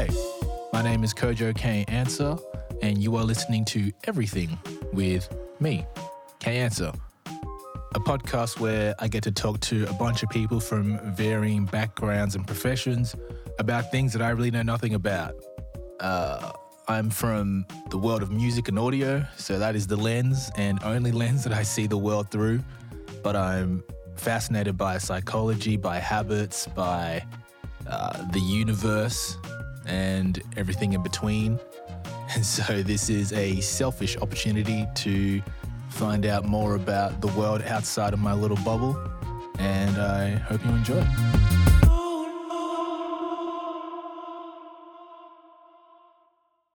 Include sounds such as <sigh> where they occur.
Hey, my name is Kojo K Answer, and you are listening to Everything with me, K Answer, a podcast where I get to talk to a bunch of people from varying backgrounds and professions about things that I really know nothing about. Uh, I'm from the world of music and audio, so that is the lens and only <laughs> lens that I see the world through. But I'm fascinated by psychology, by habits, by uh, the universe, and everything in between. <laughs> And so, this is a selfish opportunity to find out more about the world outside of my little bubble. And I hope you enjoy.